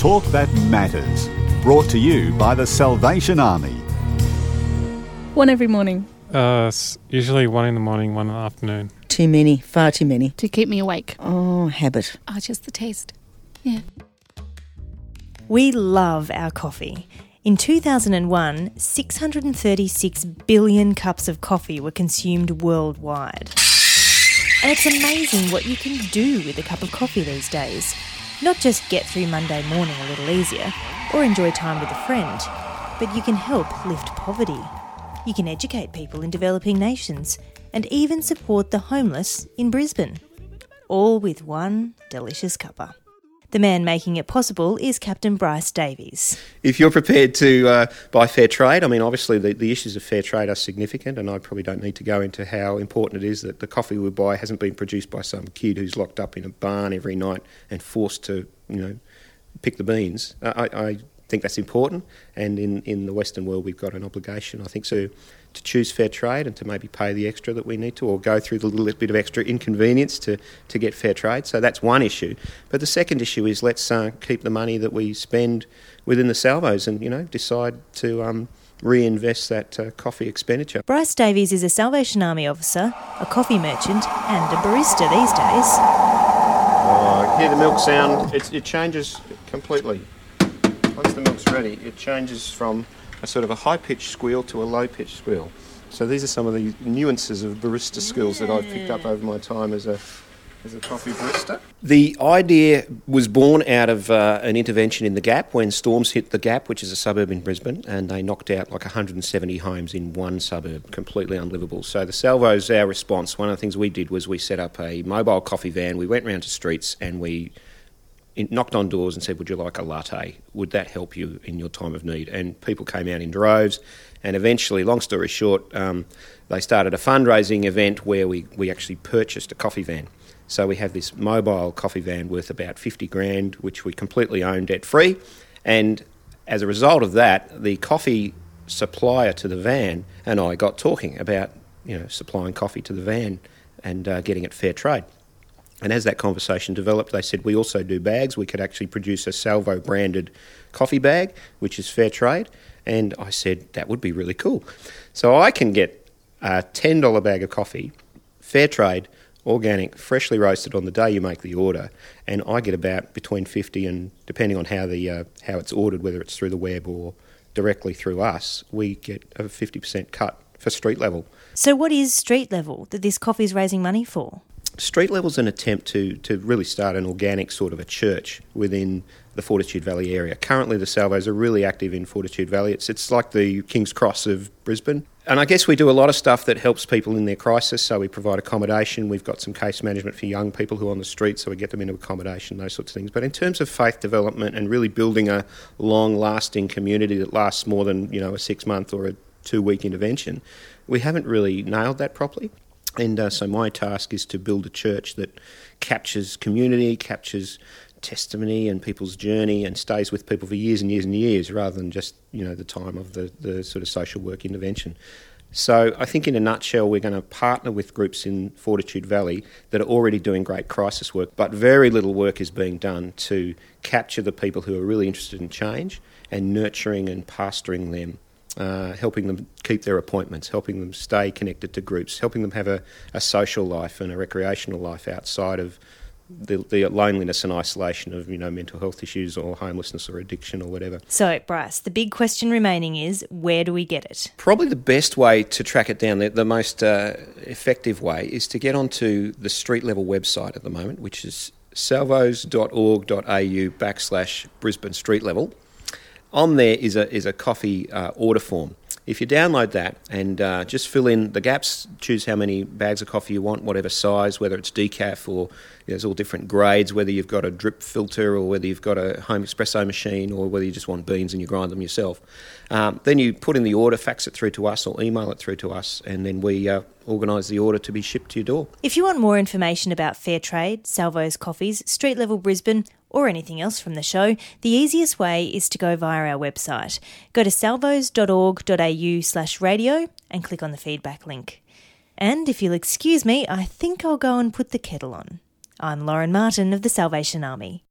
Talk that matters. Brought to you by the Salvation Army. One every morning. Uh, usually one in the morning, one in the afternoon. Too many, far too many. To keep me awake. Oh, habit. Oh, just the taste. Yeah. We love our coffee. In 2001, 636 billion cups of coffee were consumed worldwide. And it's amazing what you can do with a cup of coffee these days. Not just get through Monday morning a little easier, or enjoy time with a friend, but you can help lift poverty. You can educate people in developing nations, and even support the homeless in Brisbane. All with one delicious cuppa. The man making it possible is Captain Bryce Davies. If you're prepared to uh, buy fair trade, I mean, obviously the, the issues of fair trade are significant, and I probably don't need to go into how important it is that the coffee we buy hasn't been produced by some kid who's locked up in a barn every night and forced to, you know, pick the beans. I, I think that's important, and in, in the Western world, we've got an obligation, I think, so to choose fair trade and to maybe pay the extra that we need to, or go through the little bit of extra inconvenience to, to get fair trade. So that's one issue. But the second issue is let's uh, keep the money that we spend within the salvos and, you know, decide to um, reinvest that uh, coffee expenditure. Bryce Davies is a Salvation Army officer, a coffee merchant, and a barista these days. Oh, hear the milk sound. It, it changes completely. Once the milk's ready, it changes from a sort of a high pitched squeal to a low pitched squeal. So these are some of the nuances of barista skills that I've picked up over my time as a as a coffee barista. The idea was born out of uh, an intervention in the Gap when storms hit the Gap, which is a suburb in Brisbane, and they knocked out like 170 homes in one suburb, completely unlivable. So the Salvos, our response, one of the things we did was we set up a mobile coffee van. We went round to streets and we knocked on doors and said, "Would you like a latte? Would that help you in your time of need?" And people came out in droves. And eventually, long story short, um, they started a fundraising event where we, we actually purchased a coffee van. So we have this mobile coffee van worth about 50 grand, which we completely own debt free. And as a result of that, the coffee supplier to the van and I got talking about you know supplying coffee to the van and uh, getting it fair trade. And as that conversation developed, they said we also do bags. We could actually produce a Salvo branded coffee bag, which is fair trade. And I said that would be really cool. So I can get a $10 bag of coffee, fair trade, organic, freshly roasted on the day you make the order, and I get about between 50 and depending on how the uh, how it's ordered, whether it's through the web or directly through us, we get a 50% cut for street level. So, what is street level that this coffee is raising money for? Street level is an attempt to, to really start an organic sort of a church within the Fortitude Valley area. Currently, the Salvos are really active in Fortitude Valley. It's, it's like the King's Cross of Brisbane. And I guess we do a lot of stuff that helps people in their crisis. So we provide accommodation. We've got some case management for young people who are on the street, so we get them into accommodation, those sorts of things. But in terms of faith development and really building a long lasting community that lasts more than you know a six month or a two week intervention, we haven't really nailed that properly. And uh, so my task is to build a church that captures community, captures testimony and people's journey and stays with people for years and years and years rather than just, you know, the time of the, the sort of social work intervention. So I think in a nutshell we're going to partner with groups in Fortitude Valley that are already doing great crisis work, but very little work is being done to capture the people who are really interested in change and nurturing and pastoring them uh, helping them keep their appointments, helping them stay connected to groups, helping them have a, a social life and a recreational life outside of the, the loneliness and isolation of you know mental health issues or homelessness or addiction or whatever. So, Bryce, the big question remaining is where do we get it? Probably the best way to track it down, the, the most uh, effective way, is to get onto the street level website at the moment, which is salvos.org.au backslash Brisbane Street Level. On there is a, is a coffee uh, order form. If you download that and uh, just fill in the gaps, choose how many bags of coffee you want, whatever size, whether it's decaf or there's all different grades, whether you've got a drip filter or whether you've got a home espresso machine or whether you just want beans and you grind them yourself. Um, then you put in the order, fax it through to us or email it through to us, and then we uh, organise the order to be shipped to your door. If you want more information about Fair Trade, Salvo's Coffees, Street Level Brisbane, or anything else from the show, the easiest way is to go via our website. Go to salvos.org.au slash radio and click on the feedback link. And if you'll excuse me, I think I'll go and put the kettle on. I'm Lauren Martin of the Salvation Army.